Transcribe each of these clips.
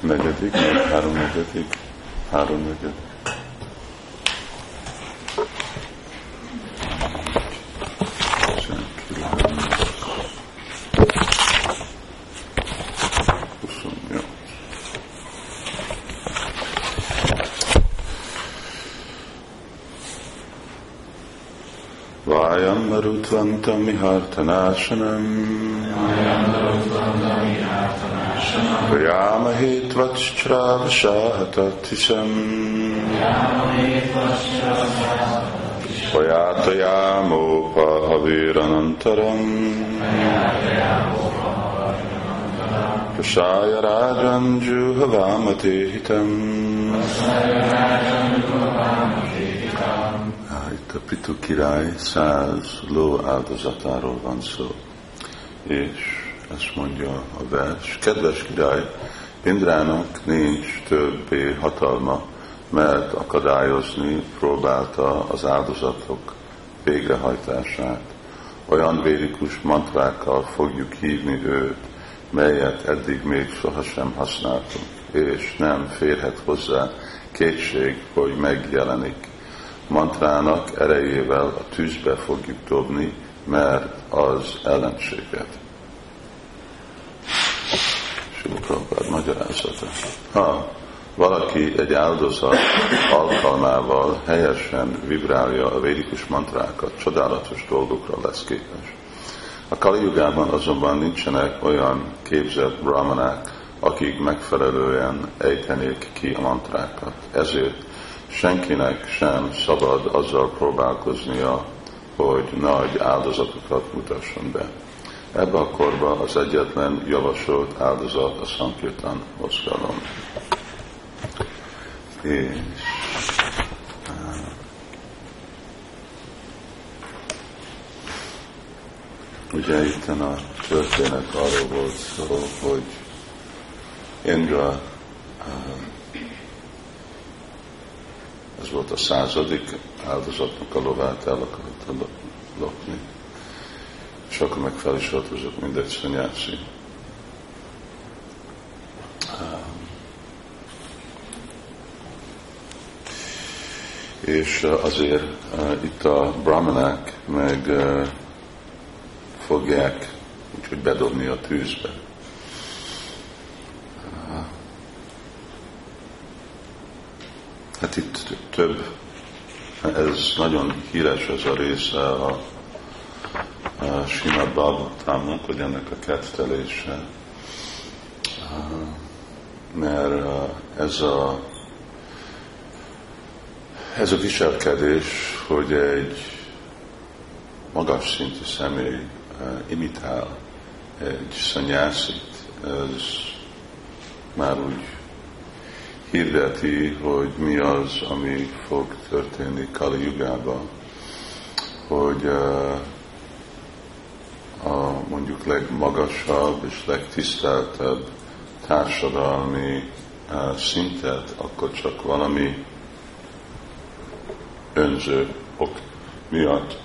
Negyedik, meg három negyedik, Vajam marutvantam mihartanáshanam Vyamahe tvachstravashahatatisham Vayatayamopahaviranantaram Prashaya rajan juhavamate hitam Itt a Pitu király száz ló áldozatáról van szó. És ezt mondja a vers. Kedves király, Indrának nincs többé hatalma, mert akadályozni próbálta az áldozatok végrehajtását. Olyan védikus mantrákkal fogjuk hívni őt, melyet eddig még sohasem használtunk, és nem férhet hozzá kétség, hogy megjelenik. Mantrának erejével a tűzbe fogjuk dobni, mert az ellenséget. Prabhupád magyarázata. Ha valaki egy áldozat alkalmával helyesen vibrálja a védikus mantrákat, csodálatos dolgokra lesz képes. A Kali azonban nincsenek olyan képzett brahmanák, akik megfelelően ejtenék ki a mantrákat. Ezért senkinek sem szabad azzal próbálkoznia, hogy nagy áldozatokat mutasson be. Ebbe a korba az egyetlen javasolt áldozat a Sankirtan mozgalom. És ugye itt a történet arról volt szó, hogy Indra volt a századik áldozatnak a lovát el akarta lopni és akkor meg fel is öltözött, mint egy szanyászi. És azért itt a brahmanák meg fogják úgyhogy bedobni a tűzbe. Hát itt több, ez nagyon híres ez a része a Simad Bhagavatamnak, hogy ennek a kettelése, mert ez a, ez a viselkedés, hogy egy magas szintű személy imitál egy szanyászit, ez már úgy hirdeti, hogy mi az, ami fog történni Kali Jugában, hogy uh, a mondjuk legmagasabb és legtiszteltebb társadalmi uh, szintet, akkor csak valami önző ok miatt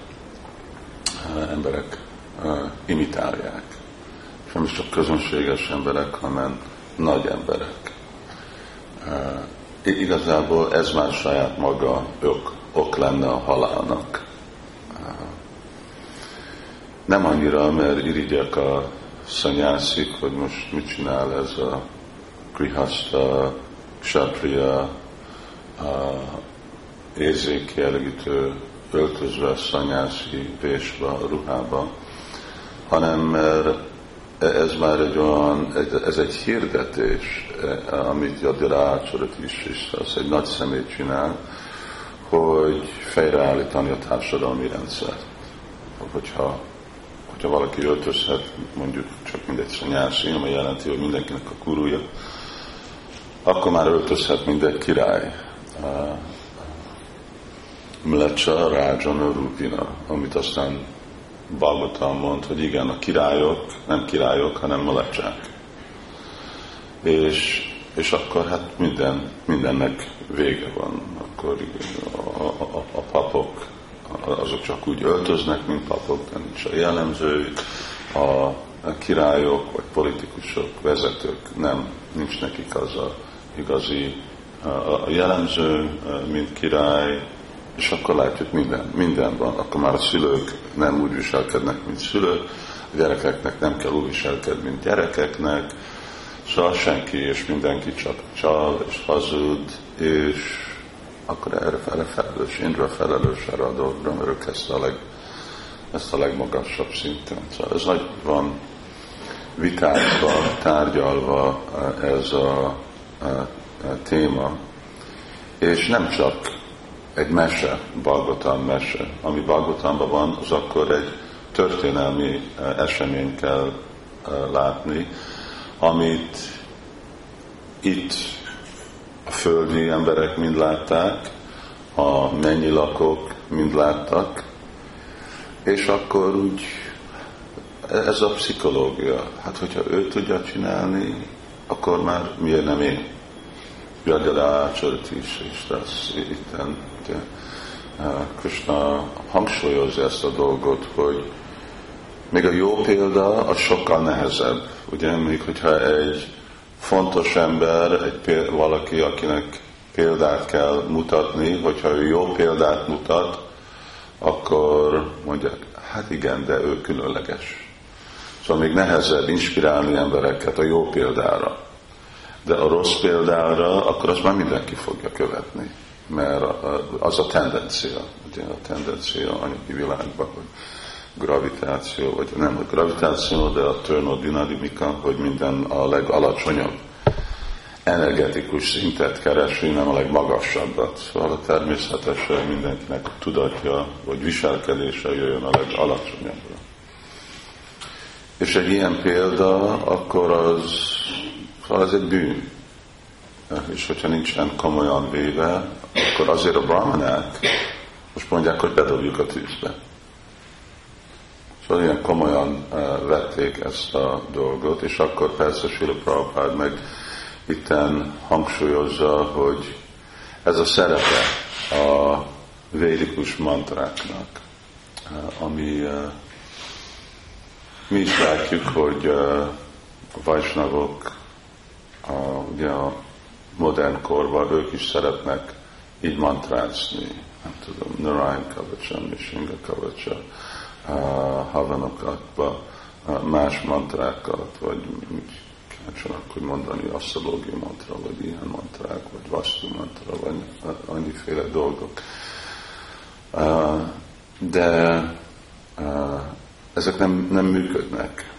uh, emberek imitálják. És nem is csak közönséges emberek, hanem nagy emberek. Igazából ez már saját maga ok, ok lenne a halálnak. Nem annyira, mert irigyek a szanyászik, hogy most mit csinál ez a grihasta, kshatriya, érzékjellegítő öltözve, szanyászi vésbe, ruhába, hanem mert ez már egy olyan, ez egy hirdetés, amit Jadirácsorat is, és az egy nagy szemét csinál, hogy fejreállítani a társadalmi rendszert. Hogyha hogyha valaki öltözhet, mondjuk csak mindegy szanyási, ami jelenti, hogy mindenkinek a kurúja, akkor már öltözhet, mint egy király. Mlecsa Rájana Rupina, amit aztán Bhagavatam mond, hogy igen, a királyok nem királyok, hanem mlecsák. És, és akkor hát minden, mindennek vége van. Akkor a, a, a papok azok csak úgy öltöznek, mint papok, de nincs a jellemző, a királyok, vagy politikusok, vezetők, nem, nincs nekik az a igazi a jellemző, mint király, és akkor látjuk minden, minden van. Akkor már a szülők nem úgy viselkednek, mint szülők, a gyerekeknek nem kell úgy viselkedni, mint gyerekeknek, szóval senki és mindenki csak csal és hazud, és akkor erre fele felelős, Indra felelős erre a dolgra, mert ők ezt a, leg, ezt a legmagasabb szinten. Szóval ez nagy van vitákba, tárgyalva ez a, a, a téma, és nem csak egy mese, Balgotán mese. Ami Balgotánban van, az akkor egy történelmi esemény kell látni, amit itt a földi emberek mind látták, a mennyi lakók mind láttak, és akkor úgy ez a pszichológia. Hát, hogyha ő tudja csinálni, akkor már miért nem én? Jagada is, és ez itten ugye, Krishna hangsúlyozza ezt a dolgot, hogy még a jó példa az sokkal nehezebb, ugye, még hogyha egy fontos ember, egy péld, valaki, akinek példát kell mutatni, hogyha ő jó példát mutat, akkor mondják, hát igen, de ő különleges. Szóval még nehezebb inspirálni embereket a jó példára. De a rossz példára, akkor azt már mindenki fogja követni. Mert az a tendencia, ugye a tendencia anyagi világban, hogy gravitáció, vagy nem a gravitáció, de a termodinamika, hogy minden a legalacsonyabb energetikus szintet keresi, nem a legmagasabbat. Szóval természetesen mindenkinek tudatja, vagy viselkedése jöjjön a legalacsonyabbra. És egy ilyen példa, akkor az, szóval ez egy bűn. És hogyha nincsen komolyan véve, akkor azért a brahmanák most mondják, hogy bedobjuk a tűzbe. Szóval ilyen komolyan vették ezt a dolgot, és akkor persze Sila Prabhupád meg itten hangsúlyozza, hogy ez a szerepe a védikus mantráknak, ami mi is látjuk, hogy a vajsnavok a, ugye a modern korban ők is szeretnek így mantrázni, nem tudom, Narayan Kavacsa, Mishinga Kavacsa, havanokatba, más mantrákat, vagy csak akkor mondani asszalógi mantra, vagy ilyen mantrák, vagy vastu mantra, vagy annyiféle dolgok. De ezek nem, nem működnek.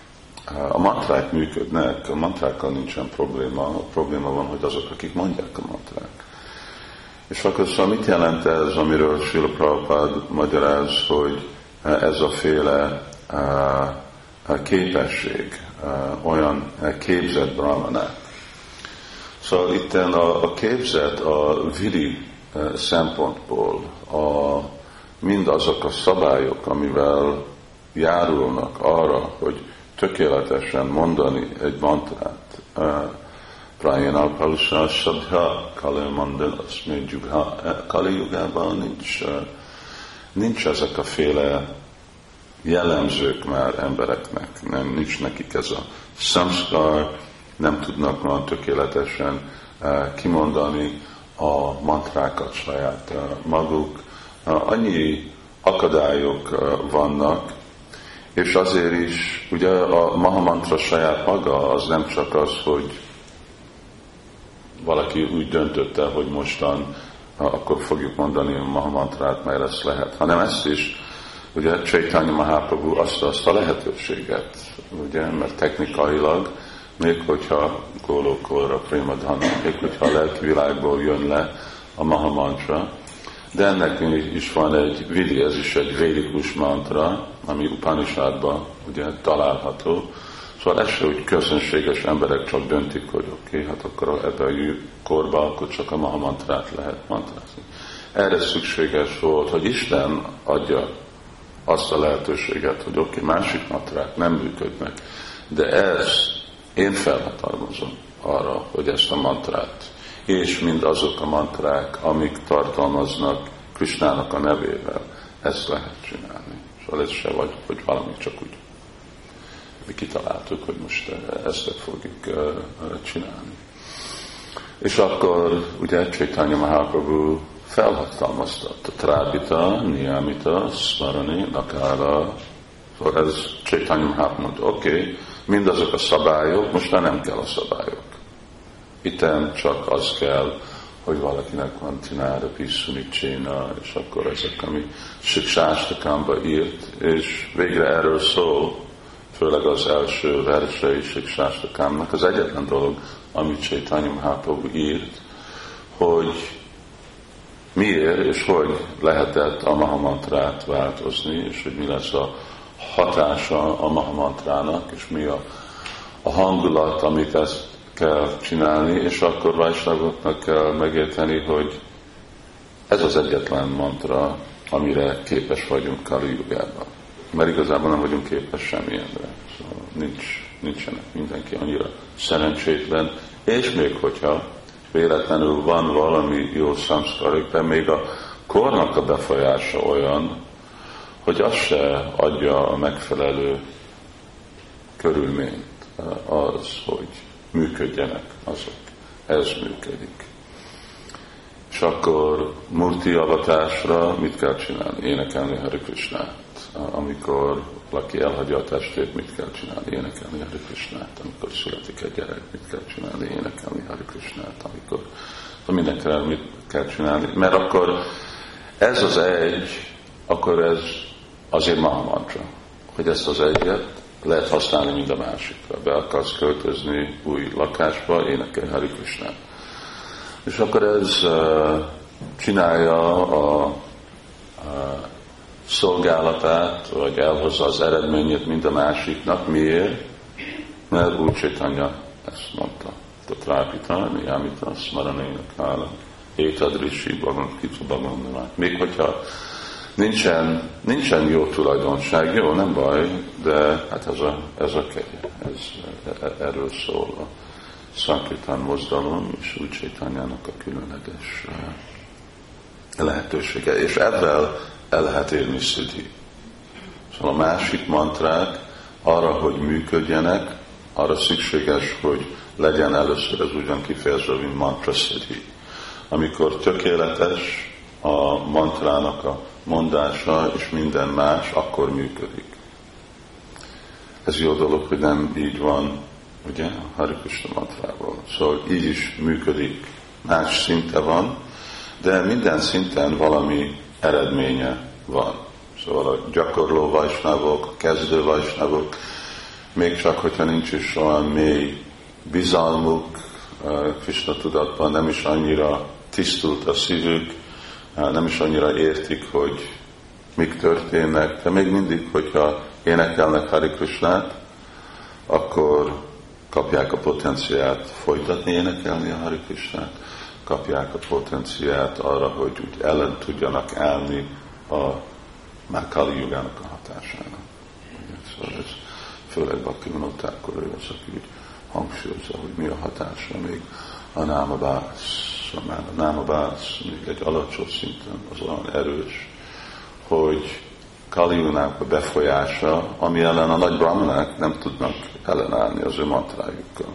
A mantrák működnek, a mantrákkal nincsen probléma, a probléma van, hogy azok, akik mondják a mantrák. És akkor szóval mit jelent ez, amiről Srila Prabhupád magyaráz, hogy ez a féle képesség, olyan képzett brahmanák. Szóval itt a, a képzet a vidi szempontból, a, mindazok a szabályok, amivel járulnak arra, hogy tökéletesen mondani egy mantrát. Prajana Palusa Sabha Kali Mandal Asmi Jugha Kali Jugában nincs, nincs ezek a féle jellemzők már embereknek, nem, nincs nekik ez a samskar, nem tudnak már tökéletesen kimondani a mantrákat saját maguk. Annyi akadályok vannak, és azért is, ugye a Mahamantra saját maga az nem csak az, hogy valaki úgy döntötte, hogy mostan akkor fogjuk mondani a Mahamantrát, mert ezt lehet, hanem ezt is, ugye Chaitanya Mahaprabhu azt, azt a lehetőséget, ugye, mert technikailag, még hogyha Gólókolra, Prémadhana, még hogyha a lelki világból jön le a Mahamantra, de ennek is van egy vidi, ez is egy védikus mantra, ami Upanishadban ugye található. Szóval ez se úgy közönséges emberek csak döntik, hogy oké, okay, hát akkor ebben a korban akkor csak a Mahamantrát lehet mantrázni. Erre szükséges volt, hogy Isten adja azt a lehetőséget, hogy oké, okay, másik mantrák nem működnek, de ez én felhatalmazom arra, hogy ezt a mantrát és mind azok a mantrák, amik tartalmaznak Krisnának a nevével, ezt lehet csinálni. Szóval ez se vagy, hogy valami csak úgy mi kitaláltuk, hogy most ezt fogjuk csinálni. És akkor ugye Chaitanya Mahaprabhu felhatalmaztatta Trábita, Niamita, Smarani, Nakára, szóval ez Chaitanya Mahaprabhu oké, okay, mindazok a szabályok, most már nem kell a szabályok. Itten csak az kell, hogy valakinek van Tinára, Piszunicsina, és akkor ezek, ami Siksástakámba írt, és végre erről szól, főleg az első verse is Siksástakámnak, az egyetlen dolog, amit Chaitanya Mahaprabhu írt, hogy miért és hogy lehetett a Mahamantrát változni, és hogy mi lesz a hatása a Mahamantrának, és mi a, a hangulat, amit ezt kell csinálni, és akkor Vajsnagoknak kell megérteni, hogy ez az egyetlen mantra, amire képes vagyunk Kali Jugában. Mert igazából nem vagyunk képes semmilyenre. Szóval nincs, nincsenek mindenki annyira szerencsétlen, és még hogyha véletlenül van valami jó szamszkarik, de még a kornak a befolyása olyan, hogy az se adja a megfelelő körülményt az, hogy működjenek azok. Ez működik. És akkor multi avatásra mit kell csinálni? Énekelni Hari Krishnát. Amikor valaki elhagyja a testét, mit kell csinálni? Énekelni Hari Krishnát. Amikor születik egy gyerek, mit kell csinálni? Énekelni Hari Krishnát. Amikor mindenkire mit kell csinálni? Mert akkor ez az egy, akkor ez azért Mahamantra, hogy ezt az egyet lehet használni mind a másikra. Be akarsz költözni új lakásba, énekelj Hari Krishnát. És akkor ez csinálja a, a szolgálatát, vagy elhozza az eredményét mind a másiknak. Miért? Mert úgy Csétanya ezt mondta. Tatrápita, Niyamita, Smaranéna Kála, Étadrishi, Bhagavan, Kitva Bhagavan. Még hogyha nincsen, nincsen jó tulajdonság, jó, nem baj, de hát ez a, ez a kegye, ez, erről szól a Szankritán mozdalom és úgy Csétányának a különleges lehetősége, és ebben el lehet érni szüdi. Szóval a másik mantrák arra, hogy működjenek, arra szükséges, hogy legyen először ez ugyan kifejezve, mint mantra szüdi. Amikor tökéletes a mantrának a mondása és minden más, akkor működik. Ez jó dolog, hogy nem így van, ugye, a Hari Krishna mantrával. Szóval így is működik, más szinte van, de minden szinten valami eredménye van. Szóval a gyakorló vajsnávok, a kezdő vajsnávok, még csak, hogyha nincs is olyan mély bizalmuk Krishna tudatban, nem is annyira tisztult a szívük, nem is annyira értik, hogy mik történnek, de még mindig, hogyha énekelnek Hari Krishnát, akkor kapják a potenciát folytatni énekelni a Hari Krishnát, kapják a potenciát arra, hogy úgy ellen tudjanak állni a már Kali jogának a hatásának. Szóval ez főleg Bakti akkor ő az, aki hangsúlyozza, hogy mi a hatása még a námabász már a námabász egy alacsony szinten az olyan erős, hogy Kaliunának a befolyása, ami ellen a nagy brahmanák nem tudnak ellenállni az ő mantrájukkal.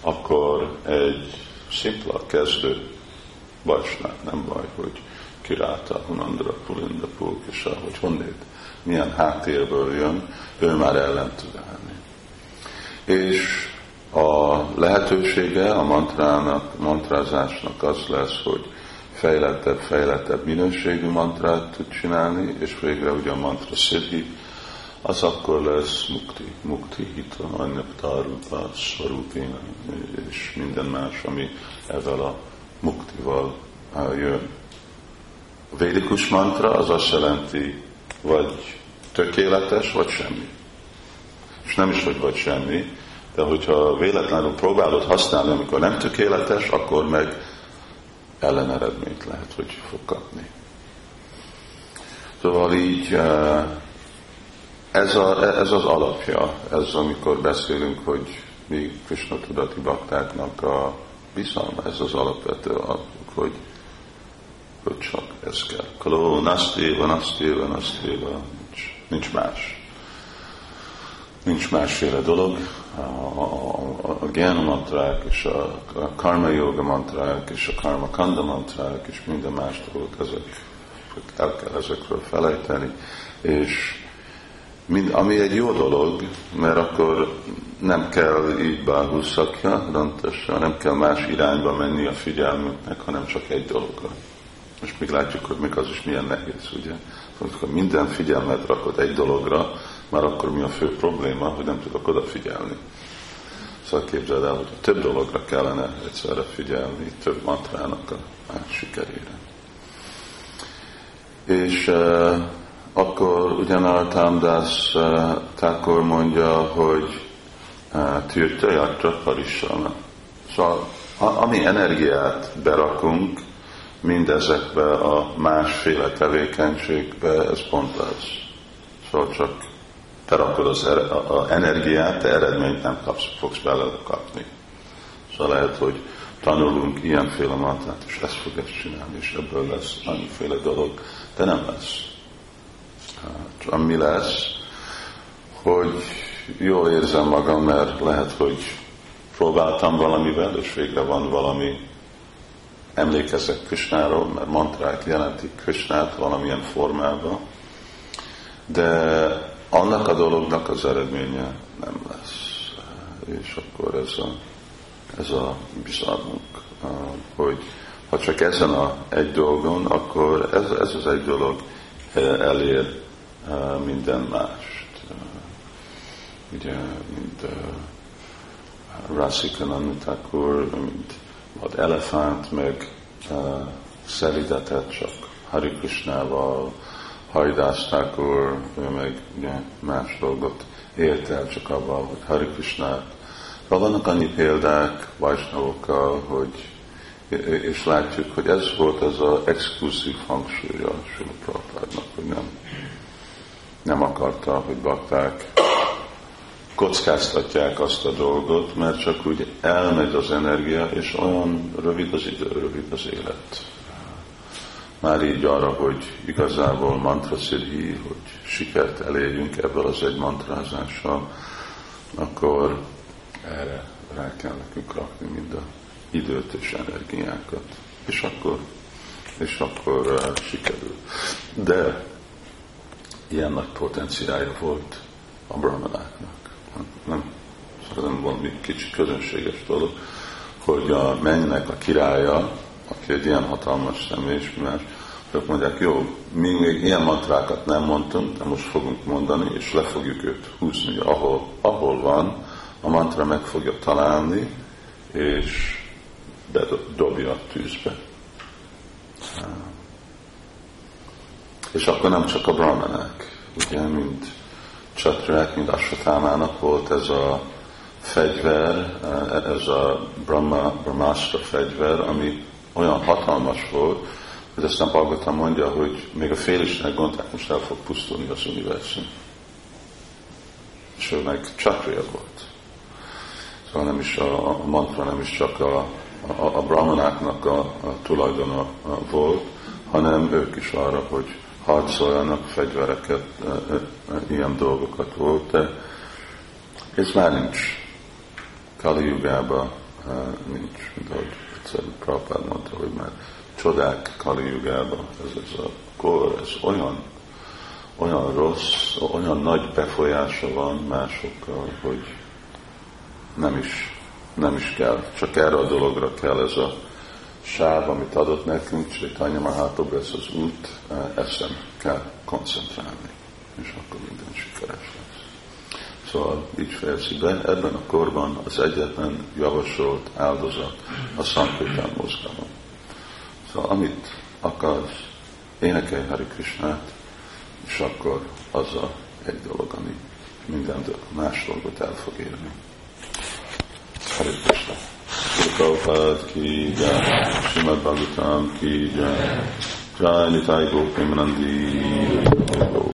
Akkor egy szimpla kezdő bajsnák, nem baj, hogy kiráta, Hunandra, Pulinda, Pulkisa, hogy honnét, milyen háttérből jön, ő már ellen tud állni. És a lehetősége a mantrának, mantrázásnak az lesz, hogy fejlettebb, fejlettebb minőségű mantrát tud csinálni, és végre ugye a mantra szidhi, az akkor lesz mukti, mukti hita, anyaptarupa, svarupina, és minden más, ami ezzel a muktival jön. A védikus mantra az azt jelenti, vagy tökéletes, vagy semmi. És nem is, hogy vagy semmi, de hogyha véletlenül próbálod használni, amikor nem tökéletes, akkor meg elleneredményt lehet, hogy fog kapni. Szóval így eh, ez, a, ez az alapja, ez amikor beszélünk, hogy mi Krishna tudati baktáknak a bizalma, ez az alapvető alap, hogy, hogy csak ez kell. Kaló, nasztéva, nasztéva, nasztéva, nincs, nincs más. Nincs másféle dolog, a, a, a Gyana mantrák és a, a Karma Yoga mantrák és a Karma Kanda mantrák és minden más dolog, ezek el kell ezekről felejteni, és mind, ami egy jó dolog, mert akkor nem kell így báhúszakja, nem kell más irányba menni a figyelmünknek, hanem csak egy dologra. És még látjuk, hogy még az is milyen nehéz, ugye? Ha minden figyelmet rakod egy dologra, már akkor mi a fő probléma, hogy nem tudok odafigyelni. Szóval képzeld el, hogy több dologra kellene egyszerre figyelni, több mantrának a, a sikerére. És uh, akkor ugyanár Tamdász uh, Thakur mondja, hogy tűrte jatra parissana. Szóval ami energiát berakunk mindezekbe a másféle tevékenységbe, ez pont az. Szóval csak te rakod az er, a, a energiát, te eredményt nem kapsz, fogsz belőle kapni. Szóval lehet, hogy tanulunk ilyenféle mantrát, és ezt fog ezt csinálni, és ebből lesz annyiféle dolog, de nem lesz. Hát, ami lesz, hogy jól érzem magam, mert lehet, hogy próbáltam valamivel, és végre van valami, emlékezek Krisnáról, mert mantrák jelentik Krisnát valamilyen formában, de annak a dolognak az eredménye nem lesz. És akkor ez a, ez a bizalmunk, hogy ha csak ezen a egy dolgon, akkor ez, ez az egy dolog elér minden mást. Ugye, mint Rasikananda Thakur, mint az elefánt, meg szelidetett csak Hari Krishnával, Haridász Thakur, ő meg ugye, más dolgot ért el csak abban, hogy Hari Krishnát. Vannak annyi példák Vajsnavokkal, hogy és látjuk, hogy ez volt az az exkluzív hangsúlya Sula Prabhupádnak, hogy nem, nem akarta, hogy bakták kockáztatják azt a dolgot, mert csak úgy elmegy az energia, és olyan rövid az idő, rövid az élet. Már így arra, hogy igazából mantra szidhi, hogy sikert elérjünk ebből az egy mantrázással, akkor erre rá kell nekünk rakni mind a időt és energiákat. És akkor, és akkor uh, sikerül. De ilyen nagy potenciája volt a brahmanáknak. Nem, nem valami kicsi közönséges dolog, hogy a mennynek a királya, aki egy ilyen hatalmas személy, és más, ők mondják, jó, mi még ilyen mantrákat nem mondtunk, de most fogunk mondani, és le fogjuk őt húzni, ahol, ahol van, a mantra meg fogja találni, és bedobja a tűzbe. És akkor nem csak a brahmanák, ugye, mint csatrák, mint Asvatámának volt ez a fegyver, ez a Brahma, Brahmastra fegyver, ami olyan hatalmas volt, hogy aztán Bhagavatam mondja, hogy még a félistenek gondolták, most el fog pusztulni az univerzum. És ő meg csakrija volt. Szóval nem is a, mantra nem is csak a, a, a brahmanáknak a, a tulajdona volt, hanem ők is arra, hogy harcoljanak, fegyvereket, ilyen dolgokat volt, de ez már nincs. Kali Jugában nincs, mint ahogy egyszer Prabhupád mondta, hogy már csodák Kali Jugában, ez, ez a kor, ez olyan, olyan rossz, olyan nagy befolyása van másokkal, hogy nem is, nem is kell, csak erre a dologra kell ez a sáv, amit adott nekünk, Chaitanya Mahaprabhu, ez az út, ezen kell koncentrálni, és akkor minden sikeres lesz. Szóval így fejezi be, ebben a korban az egyetlen javasolt áldozat a Sankirtán mozgalom. Szóval amit akarsz, énekelj Hari Krishnát, és akkor az a egy dolog, ami minden más dolgot el fog érni. Hari Krishna. Prabhupada ki jai, Srimad Bhagavatam ki jai, Jai Nitai Gopim Nandi